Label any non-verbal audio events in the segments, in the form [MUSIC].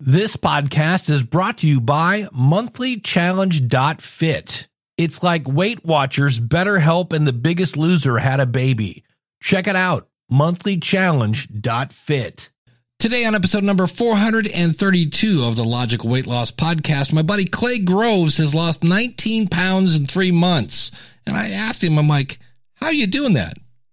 This podcast is brought to you by monthlychallenge.fit. It's like Weight Watchers, BetterHelp, and The Biggest Loser had a baby. Check it out, monthlychallenge.fit. Today on episode number 432 of the Logical Weight Loss Podcast, my buddy Clay Groves has lost 19 pounds in three months. And I asked him, I'm like, how are you doing that?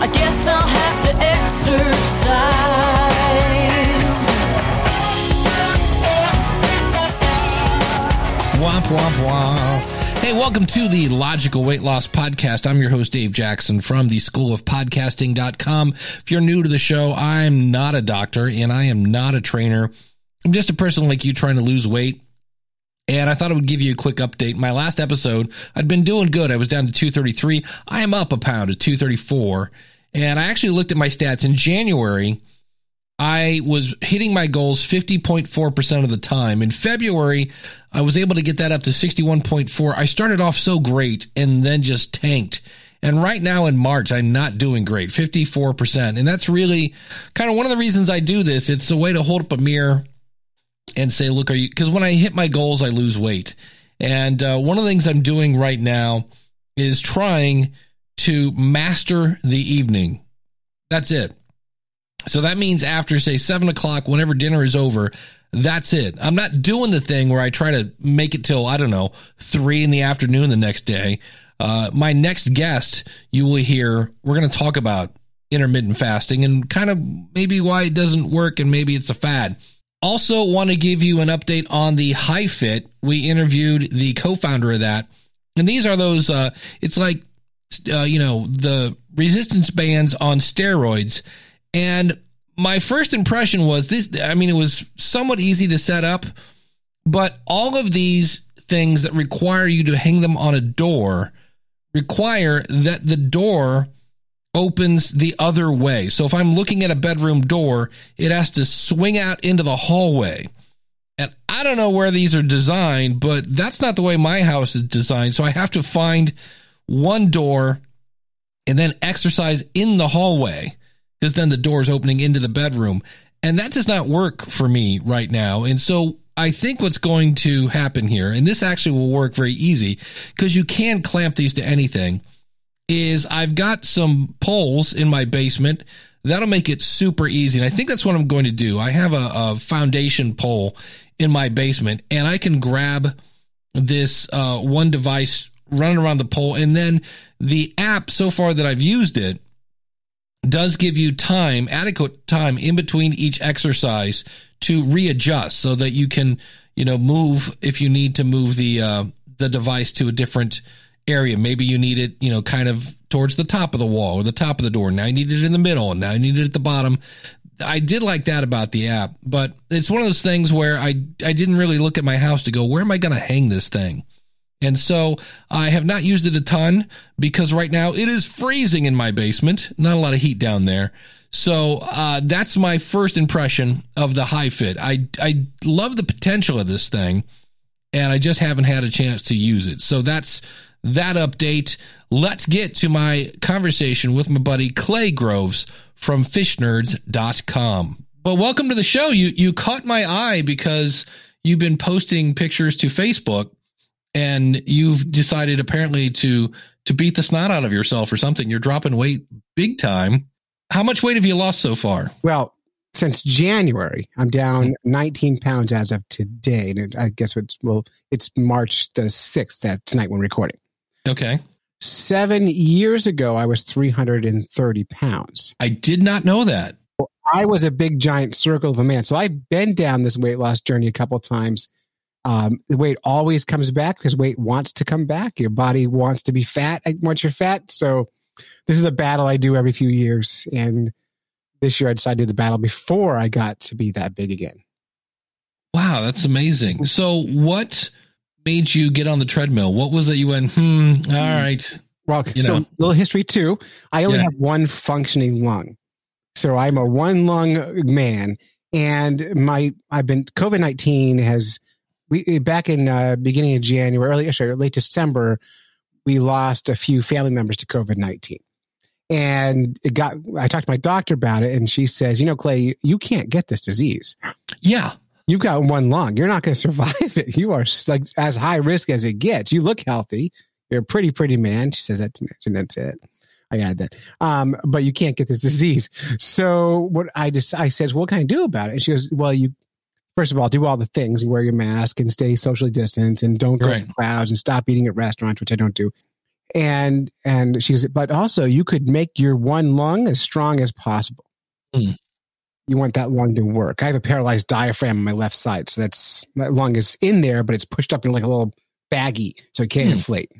I guess I'll have to exercise. Hey, welcome to the Logical Weight Loss Podcast. I'm your host, Dave Jackson from the School of Podcasting.com. If you're new to the show, I'm not a doctor and I am not a trainer. I'm just a person like you trying to lose weight. And I thought I would give you a quick update. My last episode, I'd been doing good. I was down to 233. I am up a pound to 234. And I actually looked at my stats in January. I was hitting my goals 50.4% of the time. In February, I was able to get that up to 61.4. I started off so great and then just tanked. And right now in March, I'm not doing great, 54%. And that's really kind of one of the reasons I do this. It's a way to hold up a mirror and say, look, are you, because when I hit my goals, I lose weight. And uh, one of the things I'm doing right now is trying to master the evening. That's it. So that means after, say, seven o'clock, whenever dinner is over, that's it. I'm not doing the thing where I try to make it till, I don't know, three in the afternoon the next day. Uh, my next guest, you will hear, we're going to talk about intermittent fasting and kind of maybe why it doesn't work and maybe it's a fad. Also, want to give you an update on the HiFit. We interviewed the co-founder of that, and these are those. Uh, it's like, uh, you know, the resistance bands on steroids. And my first impression was this. I mean, it was somewhat easy to set up, but all of these things that require you to hang them on a door require that the door opens the other way. So if I'm looking at a bedroom door, it has to swing out into the hallway. And I don't know where these are designed, but that's not the way my house is designed. So I have to find one door and then exercise in the hallway because then the door is opening into the bedroom. And that does not work for me right now. And so I think what's going to happen here, and this actually will work very easy because you can clamp these to anything is I've got some poles in my basement. That'll make it super easy. And I think that's what I'm going to do. I have a, a foundation pole in my basement and I can grab this uh, one device running around the pole. And then the app so far that I've used it does give you time, adequate time in between each exercise to readjust so that you can, you know, move if you need to move the, uh, the device to a different area. Maybe you need it, you know, kind of towards the top of the wall or the top of the door. Now I need it in the middle and now I need it at the bottom. I did like that about the app, but it's one of those things where I, I didn't really look at my house to go, where am I going to hang this thing? And so I have not used it a ton because right now it is freezing in my basement. Not a lot of heat down there. So uh, that's my first impression of the HiFit. I I love the potential of this thing, and I just haven't had a chance to use it. So that's that update. Let's get to my conversation with my buddy Clay Groves from fishnerds.com. Well, welcome to the show. You you caught my eye because you've been posting pictures to Facebook and you've decided apparently to to beat the snot out of yourself or something. You're dropping weight big time. How much weight have you lost so far? Well, since January, I'm down 19 pounds as of today. And I guess it's well, it's March the 6th at tonight when recording. Okay. Seven years ago, I was 330 pounds. I did not know that. I was a big giant circle of a man. So I've been down this weight loss journey a couple times. Um, the weight always comes back because weight wants to come back. Your body wants to be fat once you're fat. So this is a battle I do every few years. And this year I decided to do the battle before I got to be that big again. Wow, that's amazing. So what made you get on the treadmill? What was it you went, hmm, all right. Well, You so know. little history too. I only Yeah. have one functioning lung. So I'm a one lung man and my, I've been, COVID-19 has, we, back in uh, beginning of January, early, sorry, late December, we lost a few family members to COVID-19. And it got, I talked to my doctor about it and she says, you know, Clay, you can't get this disease. Yeah. You've got one lung. You're not going to survive it. You are like as high risk as it gets. You look healthy. You're a pretty, pretty man. She says that to me. And that's it. I add that. Um, but you can't get this disease. So what I just, I said, what can I do about it? And she goes, well, you, first of all, do all the things, wear your mask and stay socially distanced and don't go Right. to crowds and stop eating at restaurants, which I don't do. And, and she goes, but also you could make your one lung as strong as possible. Hmm. You want that lung to work. I have a paralyzed diaphragm on my left side. So that's, my lung is in there, but it's pushed up in like a little baggy, So it can't Hmm. inflate.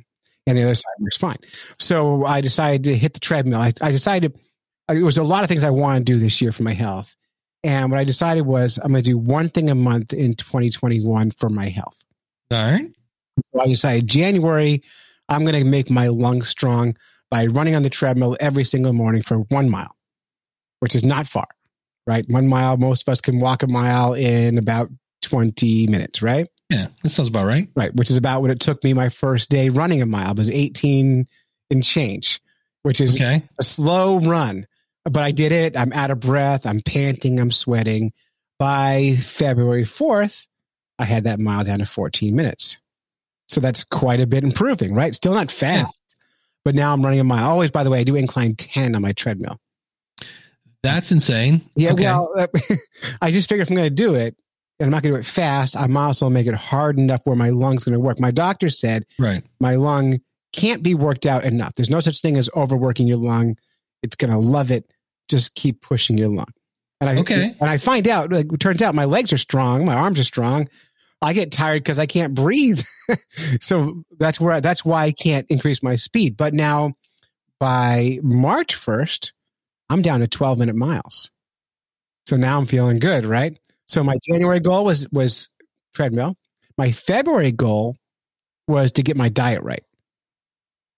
And the other side works fine. So I decided to hit the treadmill. I, I decided it was a lot of things I want to do this year for my health. And what I decided was I'm going to do one thing a month in 2021 for my health. All right. So I decided January, I'm going to make my lungs strong by running on the treadmill every single morning for one mile, which is not far, right? One mile, most of us can walk a mile in about 20 minutes, right? Yeah. That sounds about right. Right, which is about what it took me my first day running a mile. It was 18 and change, which is Okay. a slow run. But I did it. I'm out of breath. I'm panting. I'm sweating. By February 4th, I had that mile down to 14 minutes. So that's quite a bit improving, right? Still not fast, but now I'm running a mile. Always, by the way, I do incline 10 on my treadmill. That's insane. Yeah, Okay. well, uh, [LAUGHS] I just figured if I'm going to do it, and I'm not going to do it fast, I might also make it hard enough where my lung's going to work. My doctor said right. my lung can't be worked out enough. There's no such thing as overworking your lung. It's going to love it. Just keep pushing your lung. And I, Okay. and I find out, like, it turns out my legs are strong. My arms are strong. I get tired because I can't breathe. [LAUGHS] so that's where, that's why I can't increase my speed. But now by March 1st, I'm down to 12 minute miles. So now I'm feeling good, right? So my January goal was, was treadmill. My February goal was to get my diet right.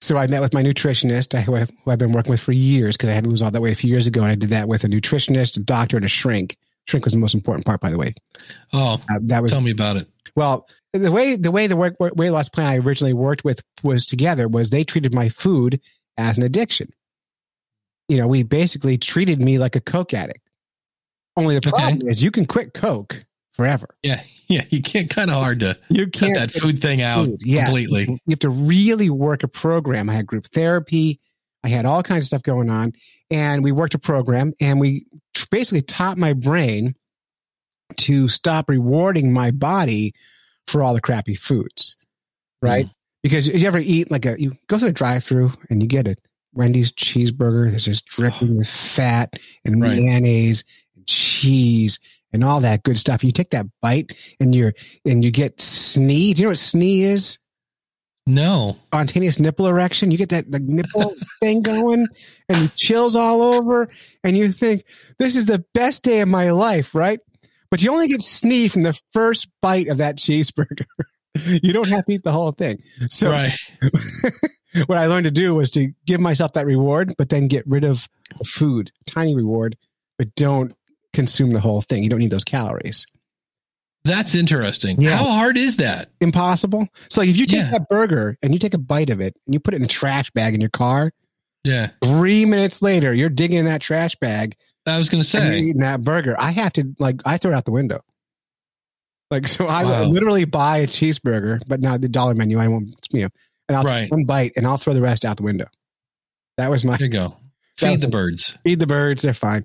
So I met with my nutritionist, who I- who I've been working with for years because I had to lose all that weight a few years ago. And I did that with a nutritionist, a doctor, and a shrink. Shrink was the most important part, by the way. Oh, Uh, that was tell me about it. well, the way the way the work, weight loss plan I originally worked with was together was they treated my food as an addiction. You know, we basically treated me like a coke addict. Only the Okay. problem is you can quit coke forever. Yeah. [LAUGHS] Yeah. You can't kind of hard to [LAUGHS] You cut can't that food thing out food. Yes. completely. You have to really work a program. I had group therapy. I had all kinds of stuff going on, and we worked a program, and we basically taught my brain to stop rewarding my body for all the crappy foods, right? Hmm. Because you ever eat like a you go through a drive-through and you get a Wendy's cheeseburger that's just dripping with fat and Right. mayonnaise and cheese and all that good stuff. You take that bite and you're and you get snee. Do you know what snee is? No. Spontaneous nipple erection. You get that the nipple [LAUGHS] thing going and chills all over and you think this is the best day of my life, right? But you only get snee from the first bite of that cheeseburger. [LAUGHS] [LAUGHS] you don't have to eat the whole thing. So right. [LAUGHS] what I learned to do was to give myself that reward, but then get rid of the food, tiny reward, but don't consume the whole thing. You don't need those calories. That's interesting. Yes. How hard is that? Impossible. So like if you take Yeah. that burger and you take a bite of it and you put it in the trash bag in your car, Yeah. three minutes later, you're digging in that trash bag I was going to say. eating that burger. I have to like I throw it out the window. Like so, I Wow. literally buy a cheeseburger, but not the dollar menu. I won't, you know, and I'll Right. take one bite and I'll throw the rest out the window. That was my Here you go. Feed the birds. feed the birds. They're fine.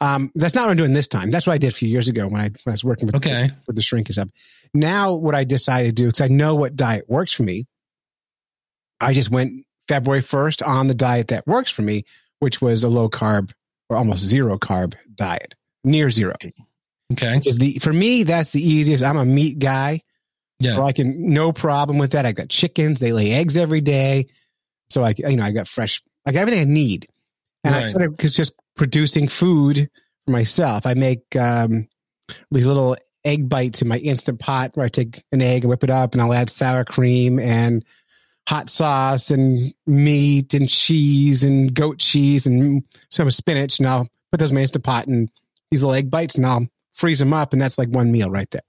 Um, that's not what I'm doing this time. That's what I did a few years ago when I, when I was working with, Okay. with the shrink and stuff. Now, what I decided to do, because I know what diet works for me, I just went February 1st on the diet that works for me, which was a low carb or almost zero carb diet, near zero. Okay. Which is the for me, that's the easiest. I'm a meat guy, Yeah. so I can no problem with that. I got chickens; they lay eggs every day, so I you know I got fresh, like everything I need, and I Right. of because just producing food for myself. I make um, these little egg bites in my instant pot where I take an egg and whip it up, and I'll add sour cream and hot sauce and meat and cheese and goat cheese and some spinach, and I'll put those in my instant pot and these little egg bites, and I'll freeze them up, and that's like one meal right there.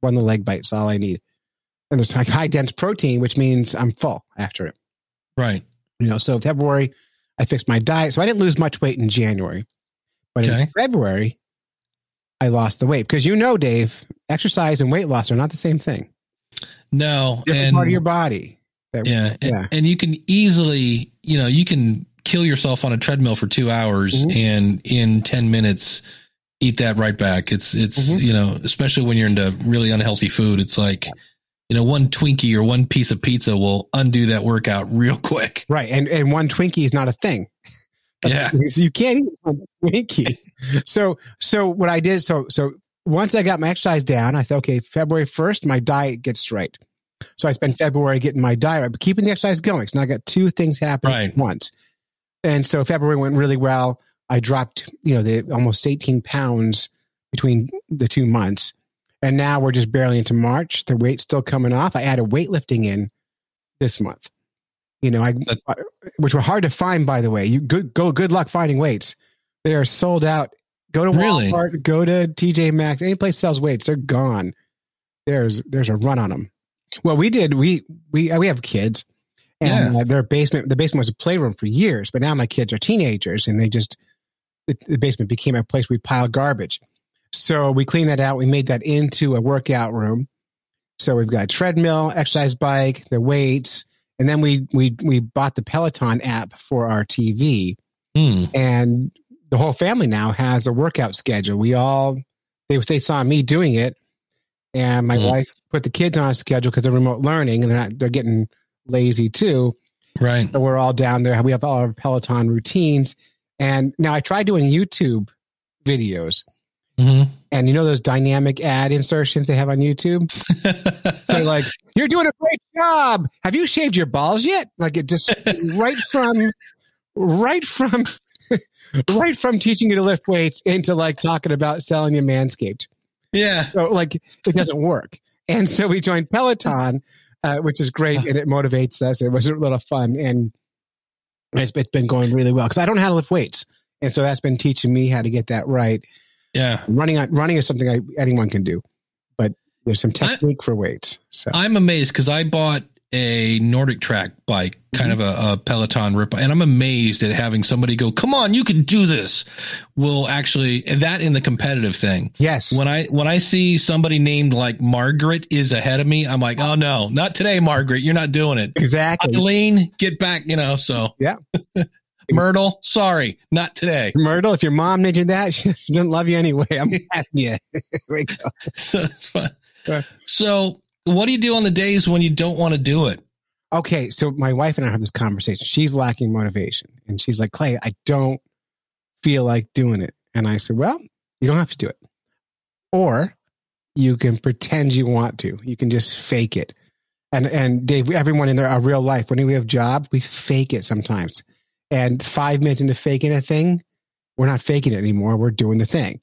One little egg bite's all I need. And there's like high dense protein, which means I'm full after it. Right. You know, so February, I fixed my diet. So I didn't lose much weight in January. But Okay. in February, I lost the weight. Because you know, Dave, exercise and weight loss are not the same thing. No. Different and part of your body. That- yeah, and, Yeah. and you can easily, you know, you can kill yourself on a treadmill for two hours Mhm. and in 10 minutes eat that right back. It's, it's, Mhm. you know, especially when you're into really unhealthy food, it's like, you know, one Twinkie or one piece of pizza will undo that workout [LAUGHS] real quick. Right. And and one Twinkie is not a thing. [LAUGHS] Yeah. [LAUGHS] So you can't eat one Twinkie. so so what I did so so once I got my exercise down, I thought, okay, February first, my diet gets straight. So I spent February getting my diet right, but keeping the exercise going. So now I got two things happening Right. at once. And so February went really well. I dropped, you know, the almost 18 pounds between the two months. And now we're just barely into March. The weight's still coming off. I added weightlifting in this month. You know, I which were hard to find, by the way. You good go good luck finding weights. They are sold out. Go to Really? Walmart, go to TJ Maxx, any place sells weights, they're gone. There's there's a run on them. Well, we did we we we have kids, and uh, their basement the basement was a playroom for years, but now my kids are teenagers, and they just the, the basement became a place we pile garbage. So we cleaned that out. We made that into a workout room. So we've got a treadmill, exercise bike, the weights, and then we we we bought the Peloton app for our TV, Hmm. and the whole family now has a workout schedule. We all they they saw me doing it, and my Mhm. wife put the kids on a schedule because they're remote learning and they're not they're getting lazy too. Right. So we're all down there. We have all our Peloton routines, and now I tried doing YouTube videos. Hmm And you know those dynamic ad insertions they have on YouTube? [LAUGHS] They're like, "You're doing a great job. Have you shaved your balls yet?" Like it just [LAUGHS] right from, right from, [LAUGHS] right from teaching you to lift weights into like talking about selling you Manscaped. yeah. So like it doesn't work. And so we joined Peloton, uh, which is great, and it motivates us. It was a lot of fun, and it's, it's been going really well because I don't know how to lift weights, and so that's been teaching me how to get that right. Yeah. Running on running is something I, anyone can do, but there's some I- technique for weights. So I'm amazed because I bought a NordicTrack bike, kind of a, a Peloton rip, and I'm amazed at having somebody go, "Come on, you can do this." Will actually and that in the competitive thing. Yes. When I when I see somebody named like Margaret is ahead of me, I'm like, "Oh no, not today, Margaret. You're not doing it." exactly. Eileen, get back. You know, so Yeah. [LAUGHS] Myrtle, sorry, not today. Myrtle, if your mom you that, [LAUGHS] she doesn't love you anyway. I'm asking you. [LAUGHS] There we go. [LAUGHS] So it's fine. Yeah. So, what do you do on the days when you don't want to do it? Okay, so my wife and I have this conversation. She's lacking motivation, and she's like, "Clay, I don't feel like doing it." And I said, "Well, you don't have to do it, or you can pretend you want to. You can just fake it." And and Dave, everyone in their our real life, when we have jobs, we fake it sometimes. And five minutes into faking a thing, we're not faking it anymore. We're doing the thing.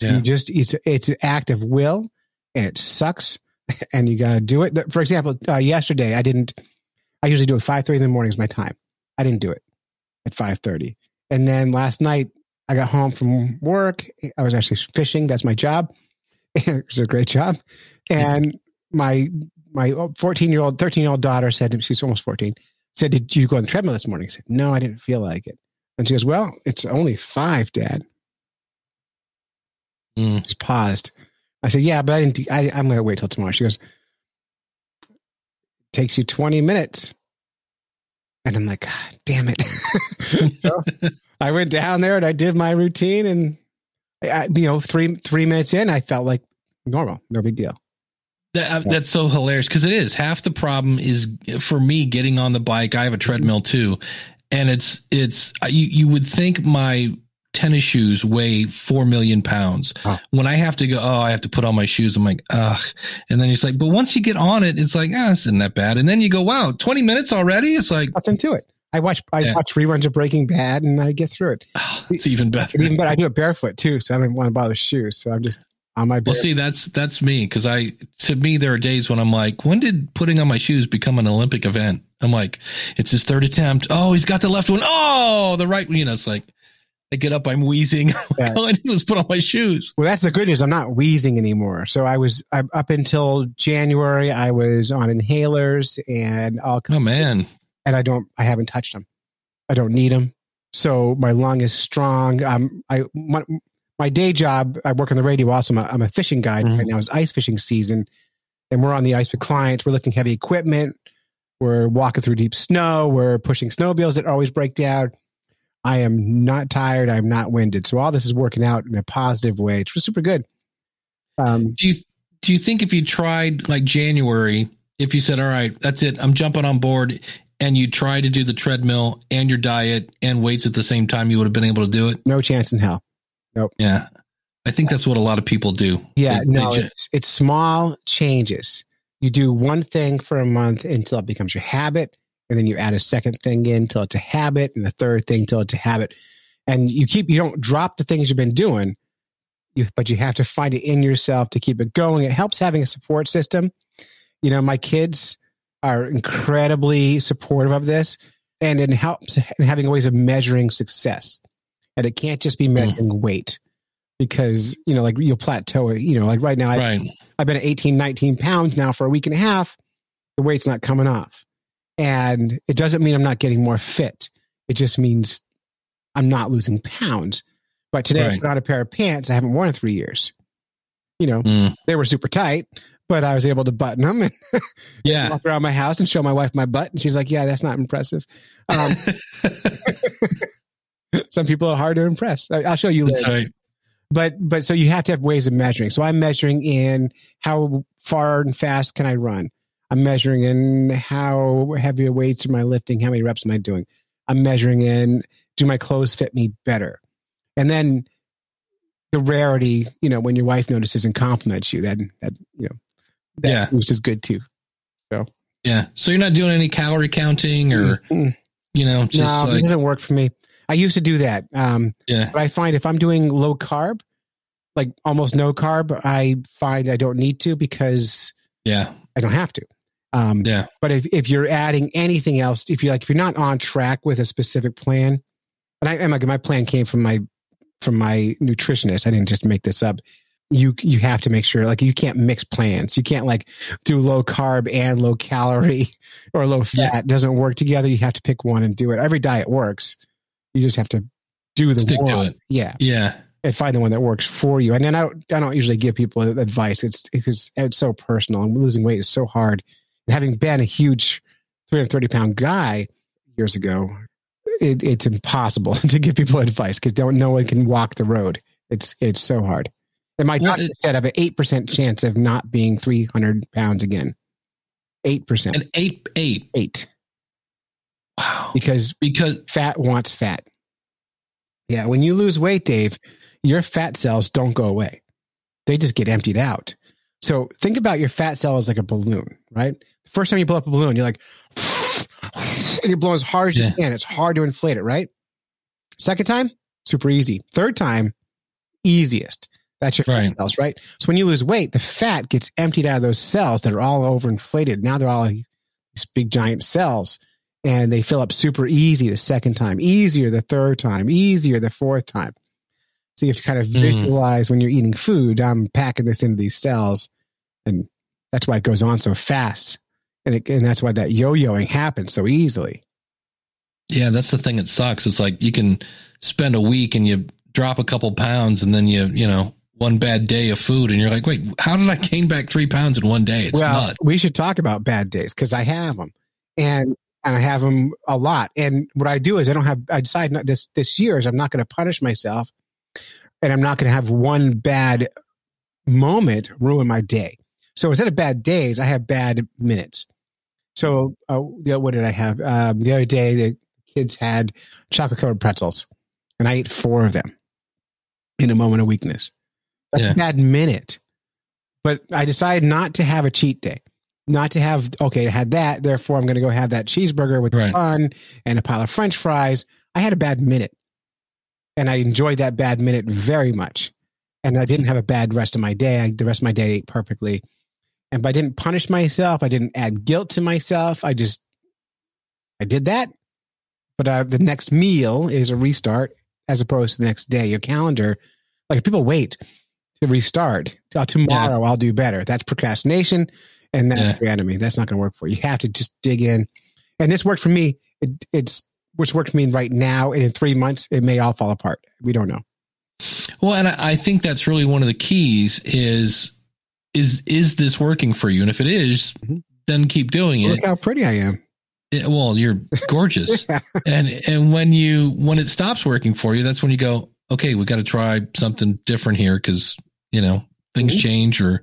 So Yeah. you just it's it's an act of will, and it sucks, [LAUGHS] and you got to do it. For example, uh, yesterday I didn't. I usually do it five thirty in the morning is my time. I didn't do it at five thirty, and then last night I got home from work. I was actually fishing. That's my job. [LAUGHS] it's a great job, and my my fourteen year old, thirteen year old daughter said she's almost fourteen. Said, "Did you go on the treadmill this morning?" I said, "No, I didn't feel like it." And she goes, "Well, it's only five, Dad." Mm. Just paused. I said, "Yeah, but I didn't. I, I'm going to wait till tomorrow." She goes, "Takes you 20 minutes," and I'm like, "God damn it!" [LAUGHS] so I went down there and I did my routine, and I, you know, three three minutes in, I felt like normal, no big deal. That, uh, that's so hilarious because it is half the problem is for me getting on the bike. I have a treadmill too, and it's it's uh, you you would think my tennis shoes weigh four million pounds. Oh. When I have to go, oh, I have to put on my shoes. I'm like, ugh. And then it's like, but once you get on it, it's like, ah, this isn't that bad. And then you go, wow, 20 minutes already. It's like, Nothing to it. I watch I Yeah. watch reruns of Breaking Bad, and I get through it. oh, [SIGHS] it's even better. And even better, I do it barefoot too, so I don't want to bother shoes. So I'm just on my bare. Well, see, that's that's me because I to me there are days when I'm like, when did putting on my shoes become an Olympic event? I'm like, it's his third attempt. Oh, he's got the left one. Oh, the right one. You know, it's like I get up, I'm wheezing. [LAUGHS] Yeah. All I did was put on my shoes. Well, that's the good news. I'm not wheezing anymore. So I was I, up until January. I was on inhalers and all, Oh man, and I don't. I haven't touched them. I don't need them. So my lung is strong. Um, I my, my day job. I work on the radio. Also, I'm a, I'm a fishing guide Mhm. right now. It's ice fishing season, and we're on the ice with clients. We're lifting heavy equipment. We're walking through deep snow. We're pushing snowmobiles that always break down. I am not tired. I'm not winded. So all this is working out in a positive way. It's super good. Um, do you do you think if you tried like January, if you said, all right, that's it, I'm jumping on board, and you try to do the treadmill and your diet and weights at the same time, you would have been able to do it? no chance in hell. Yeah, I think that's what a lot of people do. Yeah, They- no, they ju- it's it's small changes. You do one thing for a month until it becomes your habit, and then you add a second thing in until it's a habit, and the third thing until it's a habit. And you keep you don't drop the things you've been doing, you but you have to find it in yourself to keep it going. It helps having a support system. You know, my kids are incredibly supportive of this, and it helps in having ways of measuring success. And it can't just be measuring weight because you know like you'll plateau you know like right now I, right. i've been at 18 19 pounds now for a week and a half the weight's not coming off and it doesn't mean i'm not getting more fit it just means i'm not losing pounds but today i Right. put on a pair of pants i haven't worn in three years you know Mm. they were super tight but i was able to button them [LAUGHS] and Yeah. walk around my house and show my wife my butt and she's like yeah that's not impressive um, [LAUGHS] some people are hard to impress. I, i'll show you later. right. but but so you have to have ways of measuring. So i'm measuring in how far and fast can i run. I'm measuring in how heavy weights am i lifting how many reps am i doing. I'm measuring in do my clothes fit me better? And then the rarity you know when your wife notices and compliments you that that you know that Yeah. boost is good too. So. Yeah. So you're not doing any calorie counting or, Mm. you know, just no it doesn't work for me i used to do that um yeah. But I find if I'm doing low carb, like almost no carb, I find I don't need to because Yeah. I don't have to. Um, Yeah. But if, if you're adding anything else, if you're like, if you're not on track with a specific plan, and I, and like my plan came from my from my nutritionist. I didn't just make this up. you you have to make sure like you can't mix plans. You can't like do low carb and low calorie [LAUGHS] or low fat. Yeah. It doesn't work together. You have to pick one and do it. Every diet works. You just have to do the Stick to one. it. Yeah, Yeah. and find the one that works for you. And then I don't I don't usually give people advice. It's it's it's so personal. And losing weight is so hard. And having been a huge 330 pound guy years ago, it, it's impossible [LAUGHS] to give people advice because don't no one can walk the road. It's it's so hard. And my Well, doctor it- said I have an eight percent chance of not being 300 pounds again. Eight percent, An eight, eight. eight, Wow. because Because, fat wants fat. Yeah, when you lose weight, Dave, your fat cells don't go away. They just get emptied out. So think about your fat cell as like a balloon, right? The first time you blow up a balloon, you're like, [LAUGHS] and you're blowing as hard as Yeah. you can. It's hard to inflate it, right? Second time, super easy. Third time, easiest. That's your fat Right. cells, right? So when you lose weight, the fat gets emptied out of those cells that are all overinflated. Now they're all these big giant cells and they fill up super easy the second time, easier the third time, easier the fourth time. So you have to kind of Mm. visualize when you're eating food, I'm packing this into these cells. And that's why it goes on so fast. And, it, and that's why that yo yoing happens so easily. yeah, that's the thing that sucks. It's like you can spend a week and you drop a couple pounds and then you, you know, one bad day of food and you're like, wait, how did I gain back three pounds in one day? It's well, nuts. we should talk about bad days because I have them, and and I have them a lot. And what I do is I don't have. I decide not this this year is I'm not going to punish myself, and I'm not going to have one bad moment ruin my day. So instead of bad days, I have bad minutes. So uh, what did I have um, the other day? The kids had chocolate covered pretzels, and I ate four of them in a moment of weakness. That's Yeah. a bad minute. But I decided not to have a cheat day, not to have, okay, I had that. Therefore, I'm going to go have that cheeseburger with Right. bun and a pile of french fries. I had a bad minute. And I enjoyed that bad minute very much. And I didn't have a bad rest of my day. I, the rest of my day ate perfectly. And but I didn't punish myself. I didn't add guilt to myself. I just, I did that. But uh, the next meal is a restart as opposed to the next day. Your calendar, like if people wait to restart, "Oh, tomorrow I'll do better. That's procrastination and that's Yeah. your enemy. That's not going to work for you. You have to just dig in. And this worked for me. It, it's, which worked for me right now. And in three months, it may all fall apart. We don't know. Well, and I, I think that's really one of the keys is, is, is this working for you? And if it is, Mhm. then keep doing it. Look how pretty I am. Yeah, well, you're gorgeous. [LAUGHS] and and when you when it stops working for you, that's when you go, okay, we got to try something different here because you know things Mhm. change, or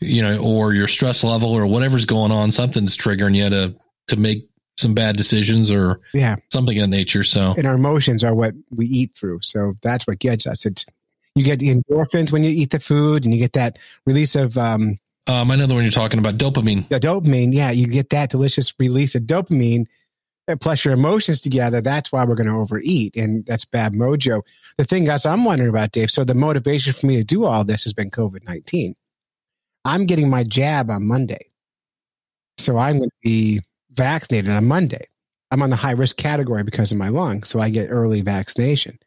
you know, or your stress level or whatever's going on, something's triggering you to to make some bad decisions or yeah. something of that nature. So And our emotions are what we eat through. So that's what gets us. It's, you get the endorphins when you eat the food and you get that release of, um, um, I know the one you're talking about, dopamine. the dopamine, yeah, you get that delicious release of dopamine plus your emotions together. That's why we're going to overeat, and that's bad mojo. The thing, guys, I'm wondering about Dave. So the motivation for me to do all this has been COVID nineteen. I'm getting my jab on Monday, so I'm going to be vaccinated on Monday. I'm on the high risk category because of my lung, so I get early vaccination.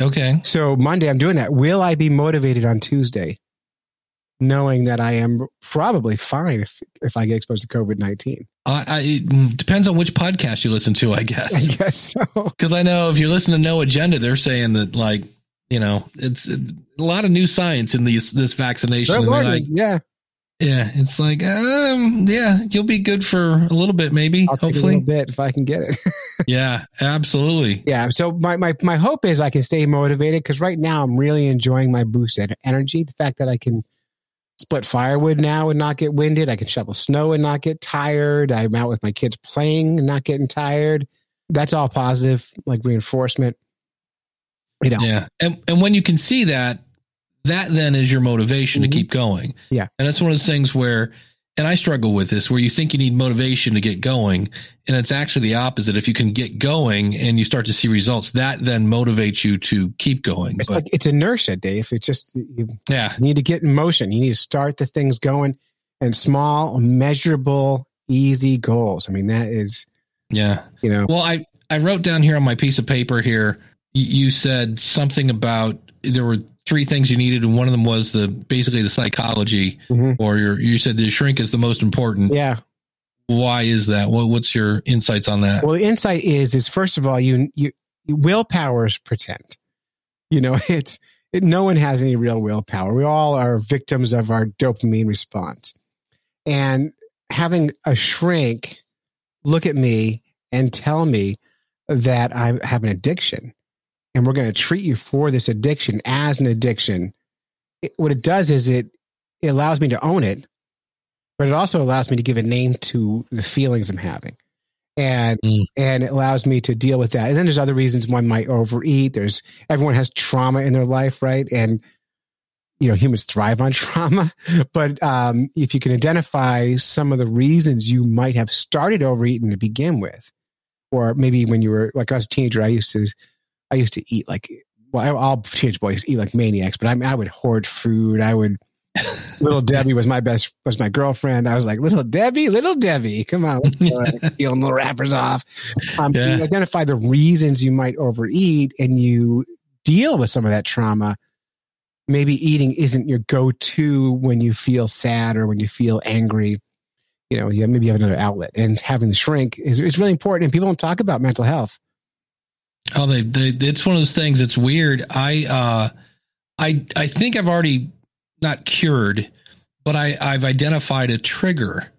Okay, So Monday, I'm doing that. Will I be motivated on Tuesday, knowing that I am probably fine if if I get exposed to COVID nineteen? I, I it depends on which podcast you listen to, I guess. I guess. so. [LAUGHS] Because I know if you listen to No Agenda, they're saying that like you know it's a lot of new science in these this vaccination. Like, yeah, Yeah, it's like, um, yeah, you'll be good for a little bit, maybe. I'll take a little bit if I can get it. [LAUGHS] yeah, absolutely. yeah. So my my my hope is I can stay motivated because right now I'm really enjoying my boosted energy. The fact that I can split firewood now and not get winded. I can shovel snow and not get tired. I'm out with my kids playing and not getting tired. That's all positive, like reinforcement. You know, Yeah, and and when you can see that, that then is your motivation Mhm. to keep going. Yeah. and that's one of those things where, and I struggle with this, where you think you need motivation to get going, and it's actually the opposite. If you can get going and you start to see results, that then motivates you to keep going. it's But like it's inertia, Dave. It's just you yeah, need to get in motion. You need to start the things going and small, measurable, easy goals. I mean, that is, yeah. you know, Well, I I wrote down here on my piece of paper here. You said something about there were three things you needed, and one of them was the basically the psychology, Mhm. or your you said the shrink is the most important. Yeah. Why is that? What, what's your insights on that? Well, the insight is is first of all, you you willpower is pretend. You know, [LAUGHS] it's it, no one has any real willpower. We all are victims of our dopamine response, and having a shrink look at me and tell me that I have an addiction, and we're going to treat you for this addiction as an addiction. It, what it does is it it allows me to own it, but it also allows me to give a name to the feelings I'm having and Mm. and it allows me to deal with that. And then there's other reasons one might overeat. There's everyone has trauma in their life, right? And you know humans thrive on [LAUGHS] trauma, but um, if you can identify some of the reasons you might have started overeating to begin with, or maybe when you were like I was a teenager, I used to I used to eat like well, all teenage boys eat like maniacs, but I mean, I would hoard food. I would. [LAUGHS] little Debbie was my best was my girlfriend. I was like, little Debbie, little Debbie, come on, [LAUGHS] peeling the wrappers off. Um, So you identify the reasons you might overeat, and you deal with some of that trauma. Maybe eating isn't your go-to when you feel sad or when you feel angry. You know, you maybe you have another outlet, and having the shrink is is really important. And people don't talk about mental health. Oh, they, they it's one of those things. It's weird. I uh, I I think I've already not cured, but I I've identified a trigger,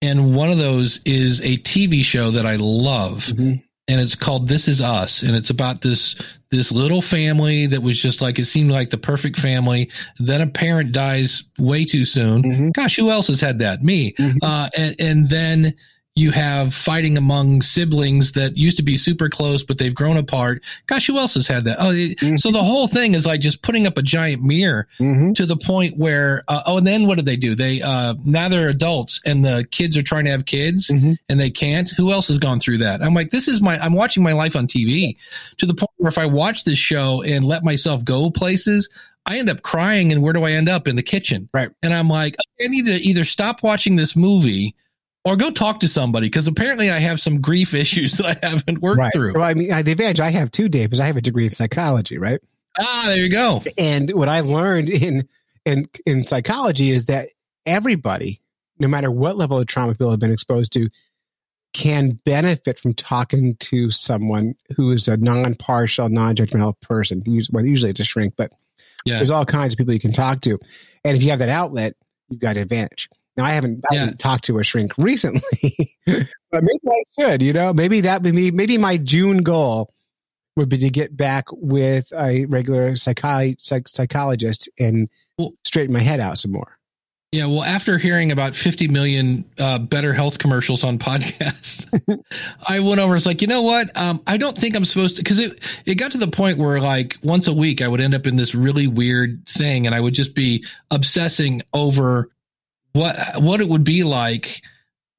and one of those is a TV show that I love, and it's called This Is Us, and it's about this this little family that was just like it seemed like the perfect family. Then a parent dies way too soon. Mhm. Gosh, who else has had that? Me. Mhm. Uh, and, and then you have fighting among siblings that used to be super close, but they've grown apart. Gosh, who else has had that? Oh, Mhm. so the whole thing is like just putting up a giant mirror Mm-hmm. to the point where, uh, oh, and then what do they do? They, uh, now they're adults and the kids are trying to have kids Mhm. and they can't. Who else has gone through that? I'm like, this is my, I'm watching my life on TV to the point where if I watch this show and let myself go places, I end up crying. And where do I end up? In the kitchen. Right. And I'm like, I need to either stop watching this movie or go talk to somebody because apparently I have some grief [LAUGHS] issues that I haven't worked Right. through. Well, I mean, the advantage I have too, Dave, is I have a degree in psychology, right? Ah, there you go. And what I learned in in in psychology is that everybody, no matter what level of trauma people have been exposed to, can benefit from talking to someone who is a non-partial, non-judgmental person. Well, usually it's a shrink, but Yeah. there's all kinds of people you can talk to, and if you have that outlet, you've got an advantage. Now, I haven't, I Yeah. haven't talked to a shrink recently, [LAUGHS] but maybe I should. You know, maybe that would be me maybe my June goal would be to get back with a regular psychi- psych- psychologist and Well- straighten my head out some more. Yeah, well, after hearing about 50 million uh, BetterHelp commercials on [LAUGHS] podcasts, I went over. It's like, you know what? Um, I don't think I'm supposed to because it it got to the point where like once a week I would end up in this really weird thing, and I would just be obsessing over what what it would be like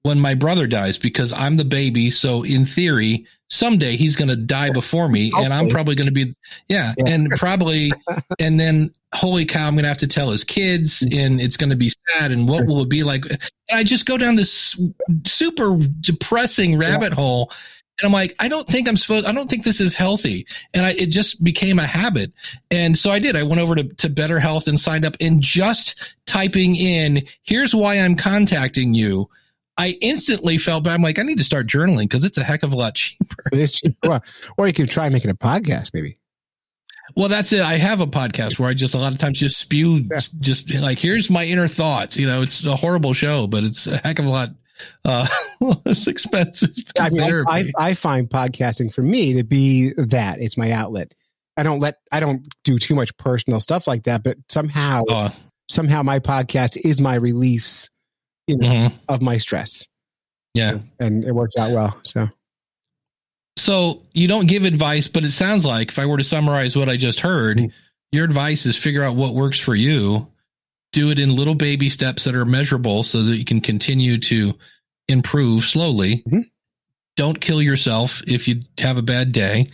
when my brother dies because I'm the baby. So in theory, someday he's going to die before me, and I'm probably going to be yeah, Yeah. and [LAUGHS] probably and then holy cow, I'm going to have to tell his kids, mm-hmm. and it's going to be sad. And what will it be like? And I just go down this super depressing rabbit hole. And I'm like, I don't think I'm supposed, I don't think this is healthy. And I, it just became a habit. And so I did. I went over to, to BetterHelp and signed up and just typing in, here's why I'm contacting you. I instantly felt bad. I'm like, I need to start journaling because it's a heck of a lot [LAUGHS] cheaper. It's cheap. or, or you could try making a podcast, maybe. Well, that's it. I have a podcast where I just a lot of times just spew, Yeah. just like here's my inner thoughts. You know, it's a horrible show, but it's a heck of a lot uh, [LAUGHS] less expensive. I mean, I, I. Find podcasting for me to be that it's my outlet. I don't let I don't do too much personal stuff like that, but somehow Uh, somehow my podcast is my release, you know, mhm. of my stress, Yeah. and it works out well. So So you don't give advice, but it sounds like if I were to summarize what I just heard, Mhm. your advice is figure out what works for you, do it in little baby steps that are measurable so that you can continue to improve slowly. Mhm. Don't kill yourself if you have a bad day.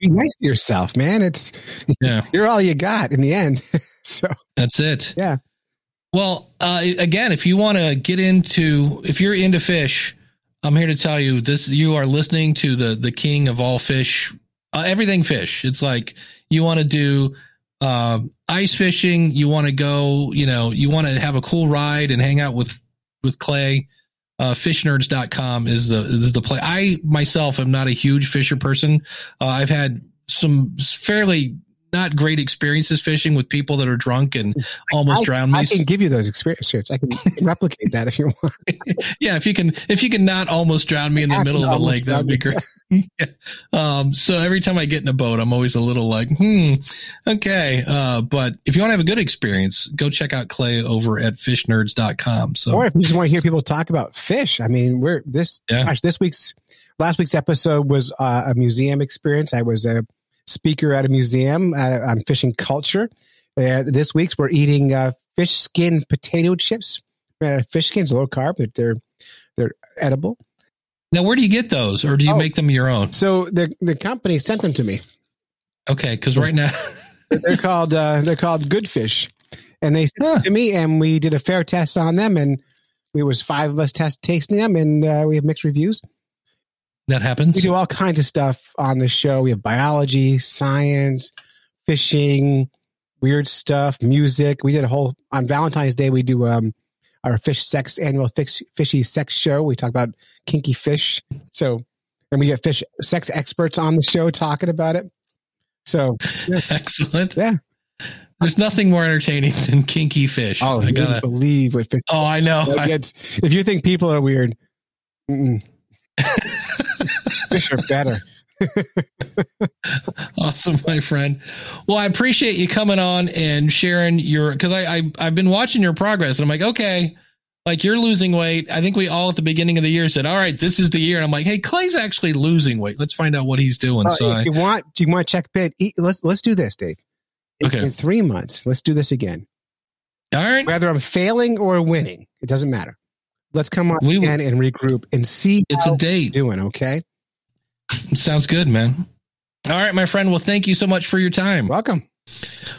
be nice to yourself, man. It's Yeah, [LAUGHS] you're all you got in the end. [LAUGHS] so that's it. Yeah. Well, uh, again, if you want to get into, if you're into fish, I'm here to tell you this: you are listening to the the king of all fish uh, everything fish. It's like you want to do uh, ice fishing. You want to go, you know, you want to have a cool ride and hang out with with Clay. Uh, fishnerds.com is the is the play. I myself am not a huge fisher person. Uh, I've had some fairly not great experiences fishing with people that are drunk and [LAUGHS] almost I, drown me. I can give you those experiences. I can [LAUGHS] replicate that if you want. [LAUGHS] yeah, if you can, if you can not almost drown me in the I middle of a lake, that would be great. yeah. Um, so every time I get in a boat, I'm always a little like, hmm, okay. Uh, but if you want to have a good experience, go check out Clay over at fishnerds.com. So, Or if you just want to hear people talk about fish, I mean, we're this Yeah. gosh, this week's last week's episode was uh, a museum experience. I was a speaker at a museum uh, on fishing culture. Uh, this week's we're eating uh, fish skin potato chips. Uh, fish skins low carb, but they're they're edible. now where do you get those or do you Oh. make them your own? So the the company sent them to me. Okay. Cause right now, [LAUGHS] They're called uh, they're called Good Fish, and they sent Huh. them to me, and we did a fair test on them, and we was five of us test tasting them, and uh, we have mixed reviews. That happens. We do all kinds of stuff on the show. We have biology, science, fishing, weird stuff, music. We did a whole on Valentine's Day. We do um our fish sex annual fish, fishy sex show. We talk about kinky fish. So, and we get fish sex experts on the show talking about it. So, [LAUGHS] Excellent. yeah. There's nothing more entertaining than kinky fish. Oh, I gotta, believe what fish. oh, I know. I- if you think people are weird. [LAUGHS] fish are better. [LAUGHS] Awesome, my friend. Well, I appreciate you coming on and sharing your because I, I I've been watching your progress and I'm like, okay, like you're losing weight. I think we all at the beginning of the year said, all right, this is the year. And I'm like, hey, Clay's actually losing weight. Let's find out what he's doing. Uh, so I, you want, you want to check bid. Let's let's do this, Dave. In- Okay. In three months, let's do this again. all right, Whether I'm failing or winning, it doesn't matter. Let's come on We again and regroup and see it's a date. doing. Okay, Sounds good, man. All right, my friend. Well, thank you so much for your time. welcome.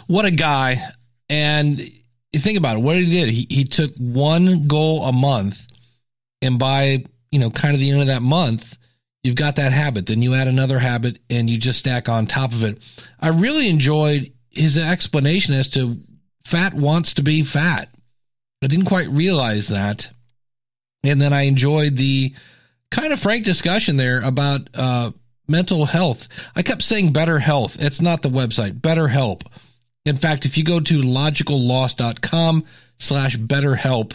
What a guy. And you think about it, what he did, he, he took one goal a month and by, you know, kind of the end of that month, you've got that habit. Then you add another habit and you just stack on top of it. I really enjoyed his explanation as to fat wants to be fat. I didn't quite realize that. And then I enjoyed the kind of frank discussion there about uh, mental health. I kept saying better health. It's not the website, BetterHelp. In fact, if you go to logicalloss.com slash betterhelp,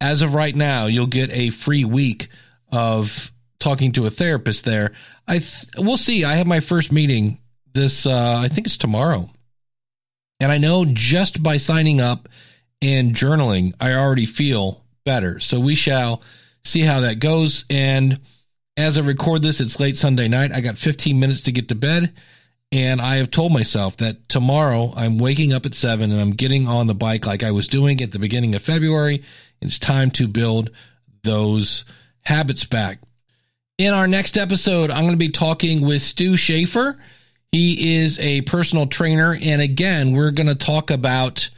as of right now, you'll get a free week of talking to a therapist there. I th- we'll see. I have my first meeting this uh, I think it's tomorrow. And I know just by signing up and journaling, I already feel better. So we shall see how that goes. And as I record this, it's late Sunday night. I got 15 minutes to get to bed. And I have told myself that tomorrow I'm waking up at seven and I'm getting on the bike like I was doing at the beginning of February. It's time to build those habits back. In our next episode, I'm going to be talking with Stu Schaefer. He is a personal trainer. And again, we're going to talk about,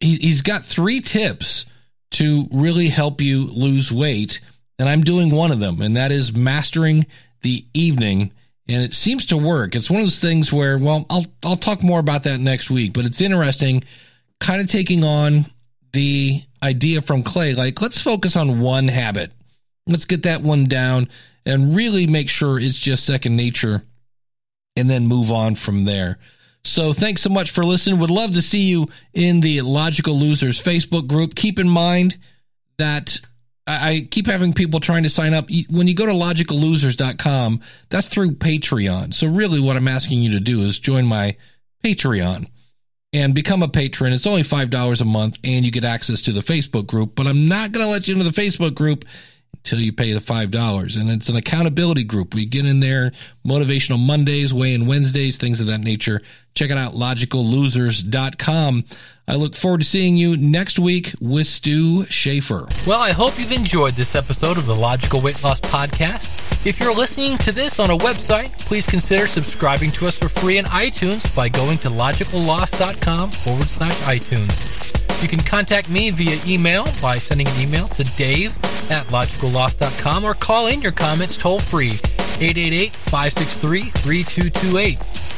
he, he's got three tips to really help you lose weight. And I'm doing one of them, and that is mastering the evening. And it seems to work. It's one of those things where, well, I'll, I'll talk more about that next week, but it's interesting kind of taking on the idea from Clay. Like, let's focus on one habit. Let's get that one down and really make sure it's just second nature and then move on from there. So thanks so much for listening. Would love to see you in the Logical Losers Facebook group. Keep in mind that I keep having people trying to sign up. When you go to logicallosers.com, that's through Patreon. So really what I'm asking you to do is join my Patreon and become a patron. It's only $5 a month and you get access to the Facebook group, but I'm not going to let you into the Facebook group until you pay the $5. And it's an accountability group. We get in there, motivational Mondays, weigh in Wednesdays, things of that nature. Check it out, logicallosers.com. I look forward to seeing you next week with Stu Schaefer. Well, I hope you've enjoyed this episode of the Logical Weight Loss Podcast. If you're listening to this on a website, please consider subscribing to us for free in iTunes by going to logicalloss.com forward slash iTunes. You can contact me via email by sending an email to dave at logicalloss.com or call in your comments toll free 888-563-3228.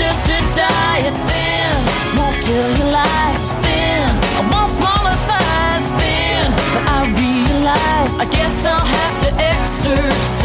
do to diet thin. Won't kill your life thin. I want smaller thighs thin, but I realize I guess I'll have to exercise.